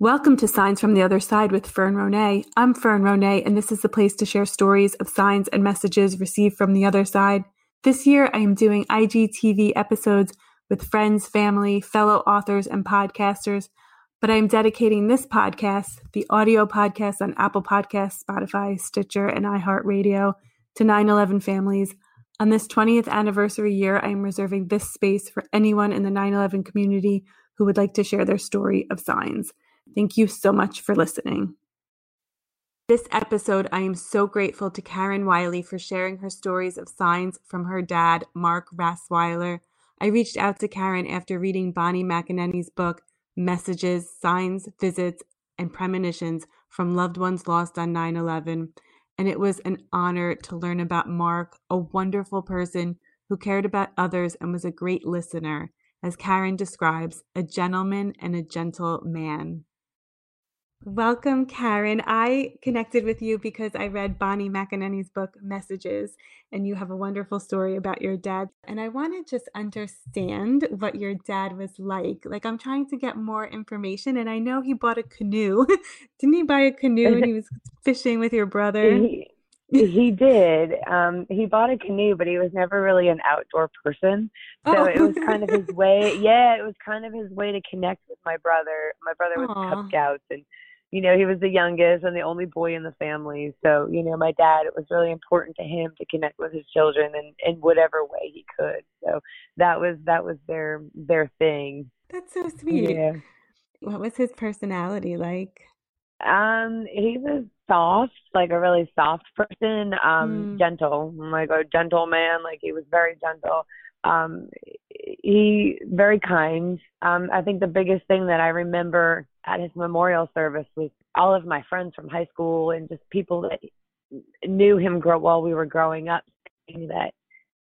Welcome to Signs from the Other Side with Fern Ronay. I'm Fern Ronay, and this is the place to share stories of signs and messages received from the other side. This year, I am doing IGTV episodes with friends, family, fellow authors, and podcasters, but I am dedicating this podcast, the audio podcast on Apple Podcasts, Spotify, Stitcher, and iHeartRadio, to 9 11 families. On this 20th anniversary year, I am reserving this space for anyone in the 9 11 community who would like to share their story of signs. Thank you so much for listening. This episode, I am so grateful to Caryn Wiley for sharing her stories of signs from her dad, Mark Rasweiler. I reached out to Caryn after reading Bonnie McEneaney's book, Messages, Signs, Visits, and Premonitions from Loved Ones Lost on 9 11. And it was an honor to learn about Mark, a wonderful person who cared about others and was a great listener. As Caryn describes, a gentleman and a gentle man. Welcome, Caryn. I connected with you because I read Bonnie McEneaney's book, Messages, and you have a wonderful story about your dad. And I want to just understand what your dad was like. Like, I'm trying to get more information, and I know he bought a canoe. Didn't he buy a canoe and he was fishing with your brother? He, he did. Um, he bought a canoe, but he was never really an outdoor person. So oh. it was kind of his way. Yeah, it was kind of his way to connect with my brother. My brother was Aww. Cub Scouts, and you know, he was the youngest and the only boy in the family. So, you know, my dad, it was really important to him to connect with his children in, in whatever way he could. So that was that was their their thing. That's so sweet. Yeah. What was his personality like? Um, he was soft, like a really soft person, um, mm. gentle, like a gentle man, like he was very gentle. Um, he very kind. Um, I think the biggest thing that I remember at his memorial service was all of my friends from high school and just people that knew him grow while we were growing up saying that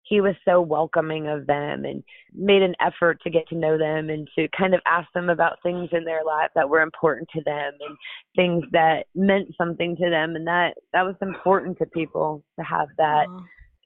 he was so welcoming of them and made an effort to get to know them and to kind of ask them about things in their life that were important to them and things that meant something to them and that that was important to people to have that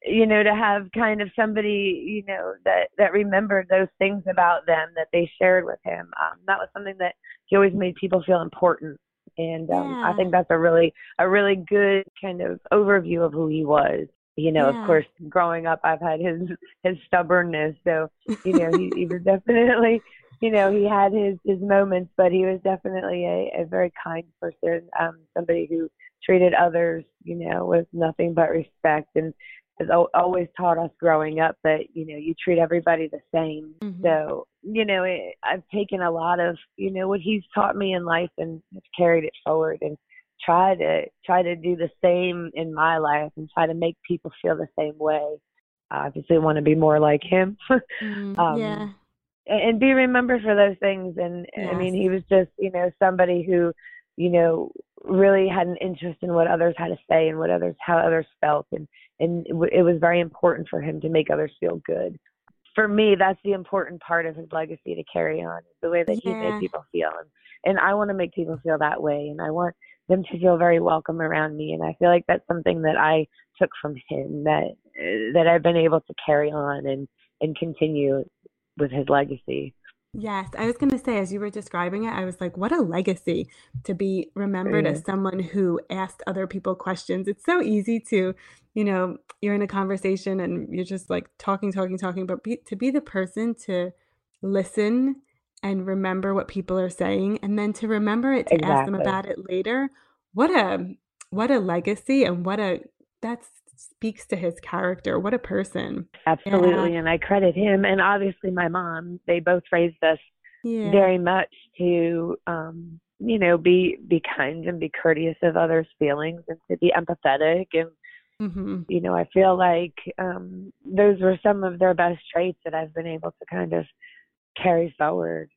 you know to have kind of somebody you know that that remembered those things about them that they shared with him um that was something that he always made people feel important and um yeah. i think that's a really a really good kind of overview of who he was you know yeah. of course growing up i've had his his stubbornness so you know he, he was definitely you know he had his his moments but he was definitely a, a very kind person um somebody who treated others you know with nothing but respect and has always taught us growing up that you know you treat everybody the same. Mm-hmm. so you know it, i've taken a lot of you know what he's taught me in life and have carried it forward and try to try to do the same in my life and try to make people feel the same way. I obviously want to be more like him. Mm, um yeah. and, and be remembered for those things. And yes. i mean he was just you know somebody who you know really had an interest in what others had to say and what others how others felt. And and it was very important for him to make others feel good. For me that's the important part of his legacy to carry on the way that yeah. he made people feel. And, and i want to make people feel that way and i want them to feel very welcome around me and i feel like that's something that i took from him that that i've been able to carry on and and continue with his legacy Yes, I was going to say, as you were describing it, I was like, what a legacy to be remembered as someone who asked other people questions. It's so easy to, you know, you're in a conversation and you're just like talking, talking, talking, but be, to be the person to listen and remember what people are saying and then to remember it to ask them about it later. What a what a legacy and what a that's speaks to his character. What a person. Absolutely. Yeah. And I credit him and obviously my mom. They both raised us yeah. very much to um, you know, be be kind and be courteous of others' feelings and to be empathetic and mm-hmm. you know, I feel like um those were some of their best traits that I've been able to kind of carry forward.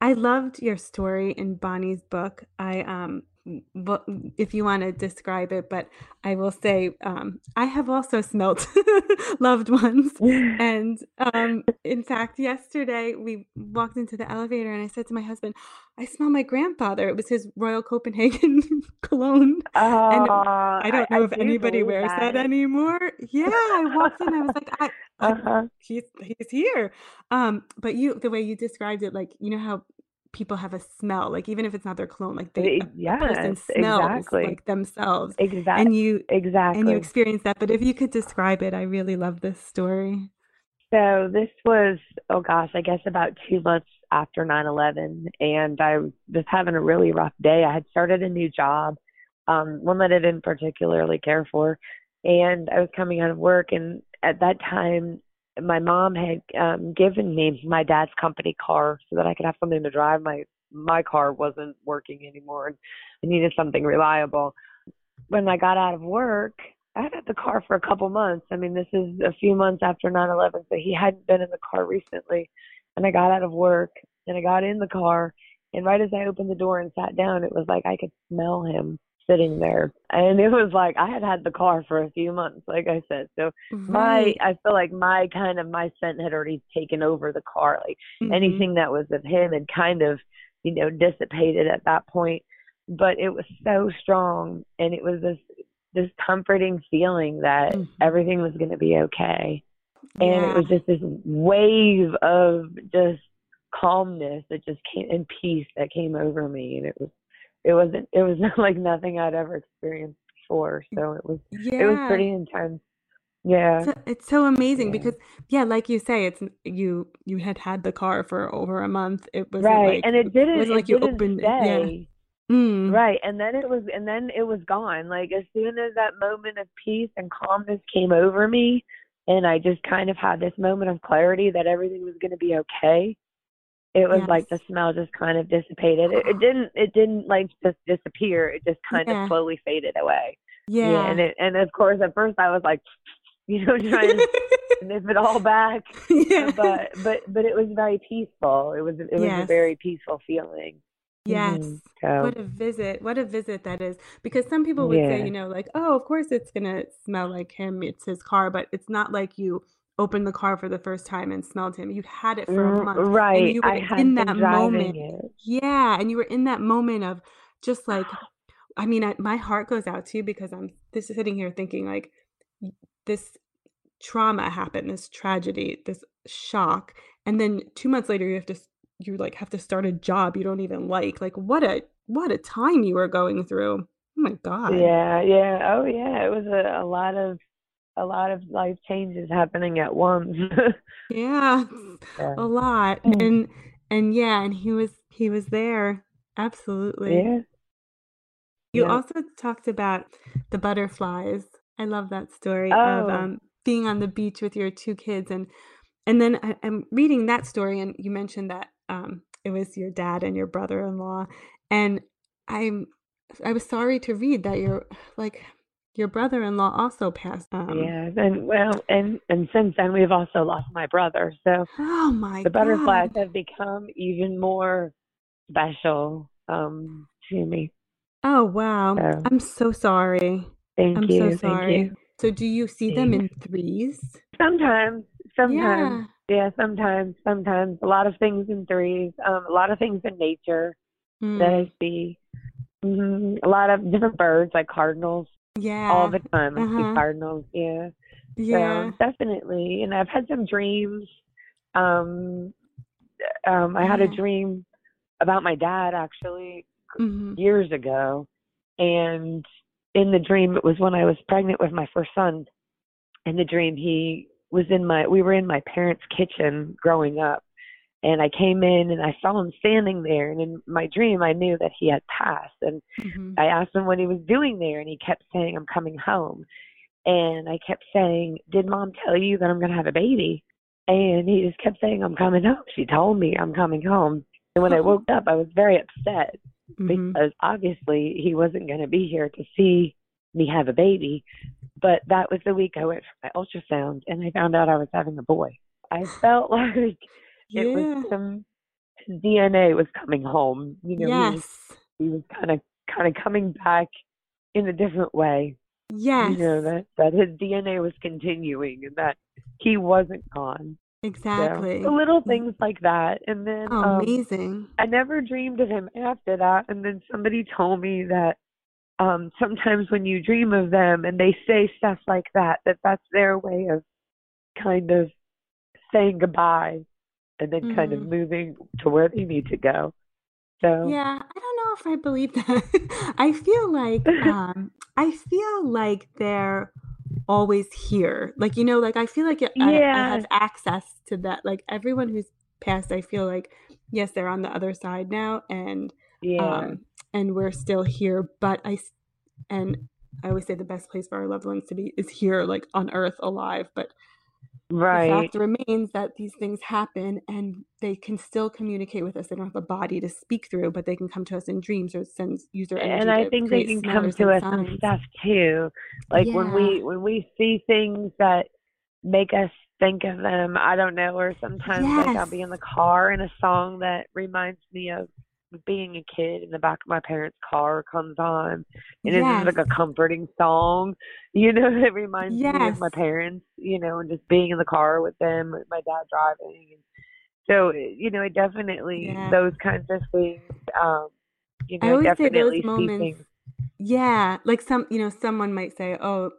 I loved your story in Bonnie's book. I um if you want to describe it, but I will say um, I have also smelt loved ones. And um, in fact, yesterday we walked into the elevator and I said to my husband, I smell my grandfather. It was his Royal Copenhagen cologne. Oh, and I don't know I, if anybody wears that. that. anymore. Yeah, I walked in. I was like, I, uh-huh. he's he's here. Um, but you, the way you described it, like you know how people have a smell, like even if it's not their cologne, like they yes, a person smells exactly. like themselves. Exactly. And you exactly and you experience that. But if you could describe it, I really love this story. So this was oh gosh, I guess about two months after nine eleven, and I was having a really rough day. I had started a new job, um, one that I didn't particularly care for, and I was coming out of work, and at that time my mom had um given me my dad's company car so that I could have something to drive. My my car wasn't working anymore and I needed something reliable. When I got out of work, I had the car for a couple months. I mean, this is a few months after 9/11, so he hadn't been in the car recently. And I got out of work and I got in the car and right as I opened the door and sat down, it was like I could smell him sitting there and it was like i had had the car for a few months like i said so right. my i feel like my kind of my scent had already taken over the car like mm-hmm. anything that was of him had kind of you know dissipated at that point but it was so strong and it was this this comforting feeling that mm-hmm. everything was going to be okay and yeah. it was just this wave of just calmness that just came and peace that came over me and it was it wasn't it was like nothing I'd ever experienced before. So it was yeah. it was pretty intense. Yeah. It's, it's so amazing yeah. because yeah, like you say, it's you you had had the car for over a month. It was right, like, and it didn't. It, was like you opened. Stay. Yeah. Mm. Right, and then it was, and then it was gone. Like as soon as that moment of peace and calmness came over me, and I just kind of had this moment of clarity that everything was going to be okay it was yes. like the smell just kind of dissipated. It, it, didn't it didn't like just disappear. It just kind yeah. of slowly faded away. Yeah. yeah. And it and of course at first I was like, you know, trying to nip it all back. Yeah. But but but it was very peaceful. It was it was yes. a very peaceful feeling. Yes. Mm-hmm. So, what a visit. What a visit that is. Because some people would yeah. say, you know, like, oh, of course it's going to smell like him. It's his car. But it's not like you opened the car for the first time and smelled him. You'd had it for a mm, month. Right. And you were I had in that moment. It. Yeah. And you were in that moment of just like, I mean, I, my heart goes out to you because I'm this sitting here thinking like this trauma happened, this tragedy, this shock. And then two months later, you have to, you like have to start a job you don't even like. Like what a, what a time you were going through. Oh my God. Yeah. Yeah. Oh yeah. It was a, a lot of, a lot of life changes happening at once. yeah, yeah, a lot. Mm. And and yeah, and he was he was there. Absolutely. Yeah. You yeah. also talked about the butterflies. I love that story oh. of um, being on the beach with your two kids, and and then I, am reading that story, and you mentioned that um, it was your dad and your brother-in-law, and I'm I was sorry to read that you're like your brother-in-law also passed. Um, yeah, and well, and and since then we've also lost my brother. So oh my, the butterflies have become even more special um, to me. Oh wow, so, I'm so sorry. Thank I'm you. so sorry. So do you see them in threes? Sometimes, sometimes. Yeah. yeah, sometimes, sometimes. A lot of things in threes. Um, a lot of things in nature mm. that I hmm. see. Mm-hmm. A lot of different birds, like cardinals. Yeah. All the time. Uh-huh. Cardinals. Yeah. Yeah. So definitely. And I've had some dreams. Um, um, I had a dream about my dad actually mm-hmm. years ago. And in the dream, it was when I was pregnant with my first son. In the dream, he was in my, we were in my parents' kitchen growing up and I came in and I saw him standing there. And in my dream I knew that he had passed. And mm-hmm. I asked him what he was doing there. And he kept saying I'm coming home. And I kept saying did mom tell you that I'm going to have a baby? And he just kept saying I'm coming home. She told me I'm coming home. And when I woke up I was very upset mm-hmm. because obviously he wasn't going to be here to see me have a baby. But that was the week I went for my ultrasound and I found out I was having a boy. I felt like yeah. it was some his DNA was coming home. You know, yes. he was kind of kind of coming back in a different way. Yes. You know, that, that his DNA was continuing and that he wasn't gone. Exactly. So, little things like that. And then oh, um, amazing. I never dreamed of him after that. And then somebody told me that um sometimes when you dream of them and they say stuff like that, that that's their way of kind of saying goodbye and then mm-hmm. kind of mm-hmm. moving to where they need to go. So Yeah, I don't know if I believe that. I feel like um I feel like they're always here. Like you know, like I feel like I, I have access to that. Like everyone who's passed, I feel like yes, they're on the other side now and yeah, um and we're still here, but I and I always say the best place for our loved ones to be is here like on earth alive, but the fact remains that these things happen and they can still communicate with us. They don't have a body to speak through, but they can come to us in dreams or send use their energy. And I think they can come to us in stuff too. Like when we when we see things that make us think of them. I don't know, or sometimes like I'll be in the car and a song that reminds me of being a kid in the back of my parents' car comes on and it's like a comforting song, you know, it reminds me of my parents, you know, and just being in the car with them, with my dad driving. And so, you know, it definitely, Yeah. those kinds of things, um, you I know, I always say those moments things. Yeah, like some, you know, someone might say, "Oh,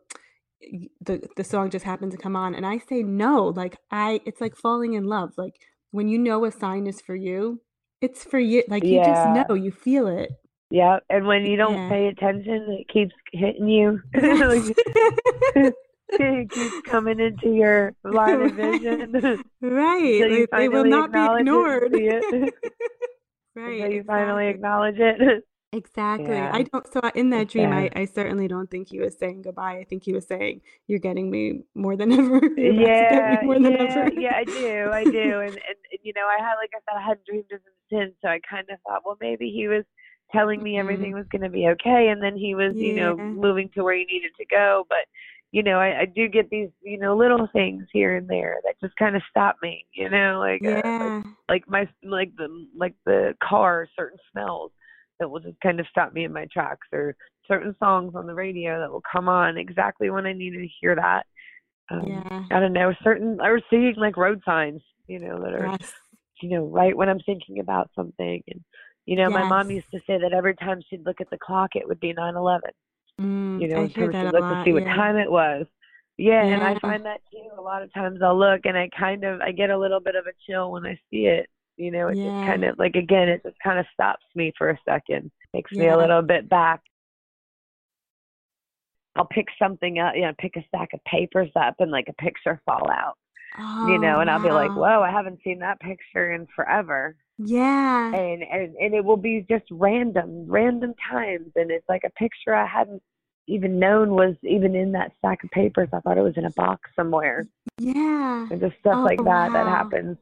the the song just happened to come on," and I say, "No, like I, it's like falling in love. Like when you know a sign is for you, it's for you. Like you just know, you feel it. Yeah. And when you don't Yeah. pay attention, it keeps hitting you. It keeps coming into your line of vision Right. you Like they will not be it ignored. it. Right, until you finally exactly. acknowledge it. Exactly. Yeah. I don't, so in that dream, I. I certainly don't think he was saying goodbye. I think he was saying, You're getting me more than ever. You're about to get me Yeah, more than yeah, ever. yeah, I do, I do, and, and and you know, I had like I said, I hadn't dreamed of him since, so I kind of thought, well, maybe he was telling me everything Mhm. was going to be okay, and then he was, you know, moving to where he needed to go. But you know, I, I do get these, you know, little things here and there that just kind of stop me, you know, like uh, like Yeah. like my like the like the car, certain smells that will just kind of stop me in my tracks, or certain songs on the radio that will come on exactly when I needed to hear that um Yeah. I don't know, certain or seeing like road signs, you know, that are Yes. you know, right when I'm thinking about something and you know, my mom used to say that every time she'd look at the clock it would be nine eleven, Mm, you know, I hear that a look to lot. see what Yeah. time it was. Yeah, and I find that too. A lot of times I'll look and I kind of I get a little bit of a chill when I see it. You know, it just kind of like again, it just kind of stops me for a second. Makes me a little bit back. I'll pick something up, you know, pick a stack of papers up and like a picture fall out you Oh, know, and I'll be like, whoa, I haven't seen that picture in forever. Yeah. And, and and it will be just random, random times, and it's like a picture I hadn't even known was even in that stack of papers. I thought it was in a box somewhere, Yeah. and just stuff Oh, like that that happens.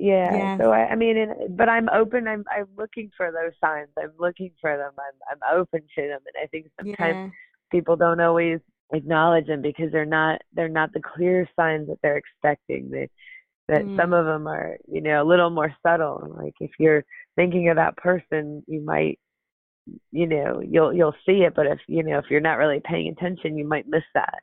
Yeah. So I, I mean, and, but I'm open. I'm I'm looking for those signs. I'm looking for them. I'm I'm open to them, and I think sometimes Yeah. people don't always acknowledge them because they're not they're not the clear signs that they're expecting. They that some Mm. of them are you know a little more subtle. Like if you're thinking of that person, you might you know you'll you'll see it, but if you know if you're not really paying attention, you might miss that.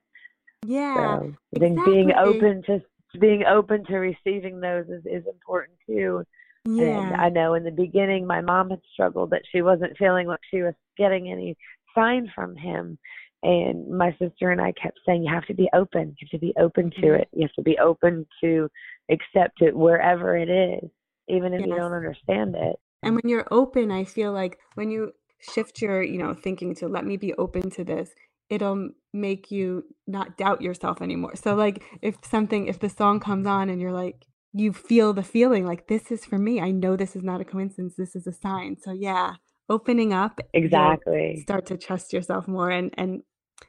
Yeah. So I think being open to being open to receiving those is is important too. And Yeah. I know in the beginning my mom had struggled that she wasn't feeling like she was getting any sign from him. And my sister and I kept saying, You have to be open. You have to be open to Mhm. it. You have to be open to accept it wherever it is, even if you don't understand it. And when you're open, I feel like when you shift your, you know, thinking to let me be open to this, it'll make you not doubt yourself anymore. So mm. like if something if the song comes on and you're like you feel the feeling like this is for me. I know this is not a coincidence. This is a sign. So yeah, opening up, Exactly. start to trust yourself more and and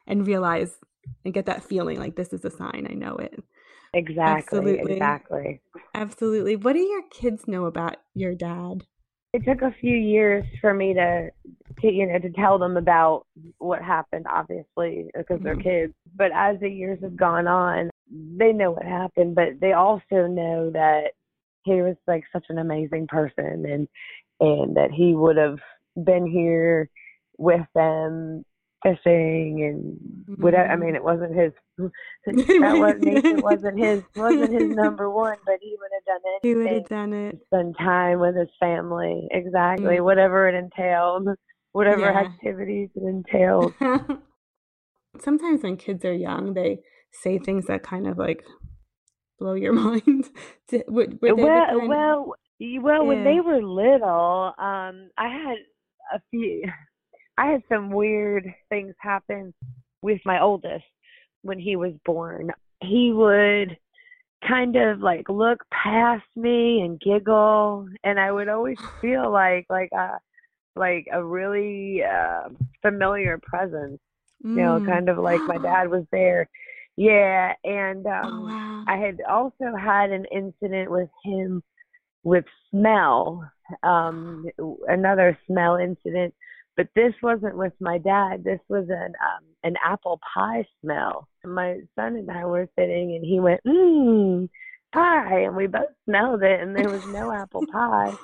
and realize and get that feeling like this is a sign. I know it. Exactly. Absolutely. Exactly. Absolutely. What do your kids know about your dad? It took a few years for me to to you know to tell them about what happened obviously because they're Mhm. kids but as the years have gone on they know what happened but they also know that he was like such an amazing person and and that he would have been here with them fishing and whatever i mean it wasn't his that was nature wasn't his wasn't his number one but he would have done it. He would have done it. spend time with his family. Exactly. Mm. Whatever it entailed, whatever Yeah. activities it entailed. Sometimes when kids are young, they say things that kind of like blow your mind. Were, they Well, kind? well, Well, when they were little, um, I had a few. I had some weird things happen with my oldest when he was born. He would kind of like look past me and giggle and I would always feel like like a like a really uh, familiar presence. Mm. You know, mm. kind of like my dad was there. Yeah, and oh, um oh, wow. I had also had an incident with him with smell. Um another smell incident but this wasn't with my dad. This was an um, an apple pie smell. My son and I were sitting, and he went, "Mmm, pie," and we both smelled it, and there was no apple pie.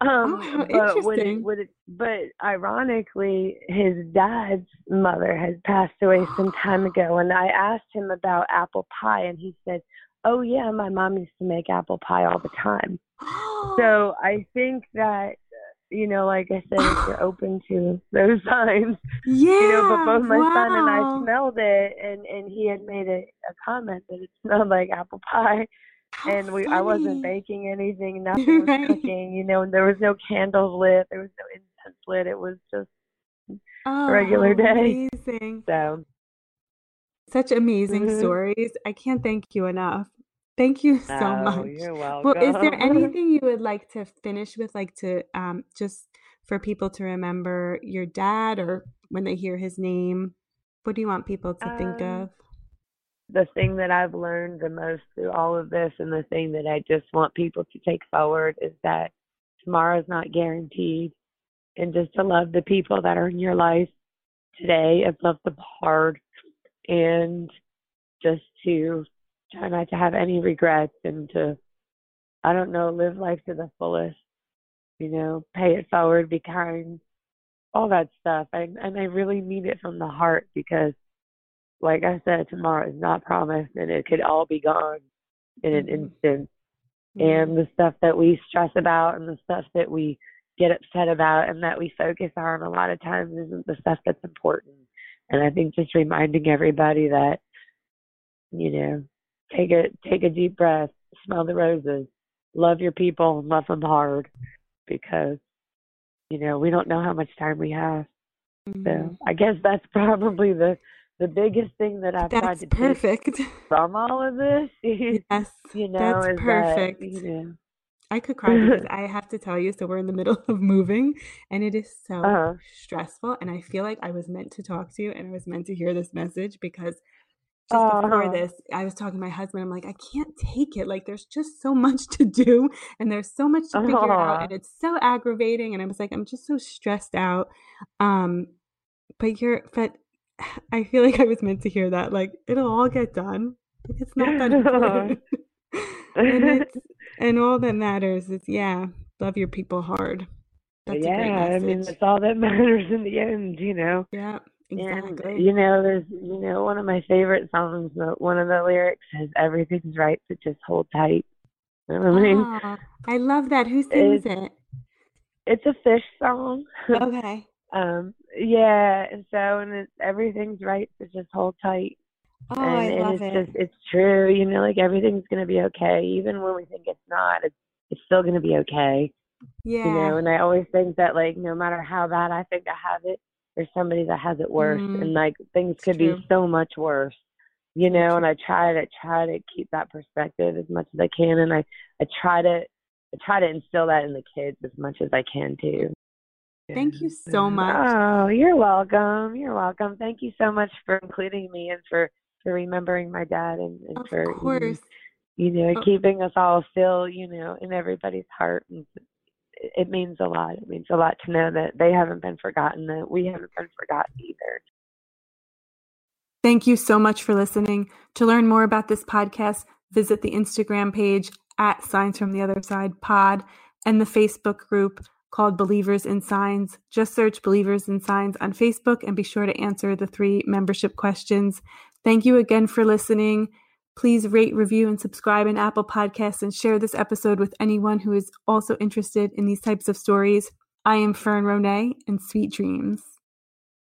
Um, oh, but it, it, but ironically, his dad's mother had passed away some time ago, and I asked him about apple pie, and he said, "Oh yeah, my mom used to make apple pie all the time." so I think that you know, like I said, if you're open to those signs. Yeah. You know, but both my wow. son and I smelled it and and he had made a, a comment that it smelled like apple pie. How and we funny. I wasn't baking anything, nothing was right. cooking, you know, and there was no candles lit, there was no incense lit, it was just oh, a regular day. Amazing. So such amazing mm-hmm. stories. I can't thank you enough. Thank you so oh, much. You're welcome. Well, is there anything you would like to finish with, like to um, just for people to remember your dad or when they hear his name? What do you want people to think Um, of? the thing that I've learned the most through all of this and the thing that I just want people to take forward is that tomorrow's not guaranteed and just to love the people that are in your life today and love them hard and just to try not to have any regrets and to I don't know, live life to the fullest. You know, pay it forward, be kind, all that stuff. And and I really mean it from the heart because like I said, tomorrow is not promised and it could all be gone in an Mm-hmm. instant. And the stuff that we stress about and the stuff that we get upset about and that we focus on a lot of times isn't the stuff that's important. And I think just reminding everybody that, you know, take a take a deep breath, smell the roses, love your people, love them hard, because you know we don't know how much time we have. Mhm. So I guess that's probably the the biggest thing that I've tried That's to take perfect. from all of this. Yes, you know, that's perfect. that you know. I could cry because I have to tell you, so we're in the middle of moving and it is so Uh-huh. stressful. And I feel like I was meant to talk to you and I was meant to hear this message because just before Uh-huh. this, I was talking to my husband. I'm like, I can't take it. Like, there's just so much to do and there's so much to figure out and it's so aggravating. And I was like, I'm just so stressed out. Um, but you're, but I feel like I was meant to hear that. Like, it'll all get done. It's not that important. and it's, and all that matters is, yeah, love your people hard. That's yeah, I mean that's all that matters in the end, you know. Yeah, And you know, there's you know one of my favorite songs. the- One of the lyrics says, "Everything's right, but just hold tight." You know I mean? Oh, I love that. Who sings It's it? it's a Phish song. Okay. um, yeah, and so and it's everything's right, but just hold tight. Oh, and I and it's it. just it's true. You know, like everything's gonna be okay, even when we think it's not. It's it's still gonna be okay. Yeah. You know, and I always think that like no matter how bad I think I have it, there's somebody that has it worse, Mhm. and like things It's could true. be so much worse. You know, and I try to try to keep that perspective as much as I can, and I I try to I try to instill that in the kids as much as I can too. Thank you so much. Oh, you're welcome. You're welcome. Thank you so much for including me and for for remembering my dad and, and Of for you know, course. you know Oh. keeping us all still you know in everybody's heart and it means a lot it means a lot to know that they haven't been forgotten that we haven't been forgotten either Thank you so much for listening. To learn more about this podcast, visit the Instagram page at Signs from the Other Side Pod and the Facebook group called Believers in Signs. Just search Believers in Signs on Facebook and be sure to answer the three membership questions. Thank you again for listening. Please rate, review, and subscribe in Apple Podcasts and share this episode with anyone who is also interested in these types of stories. I am Fern Ronay, and sweet dreams.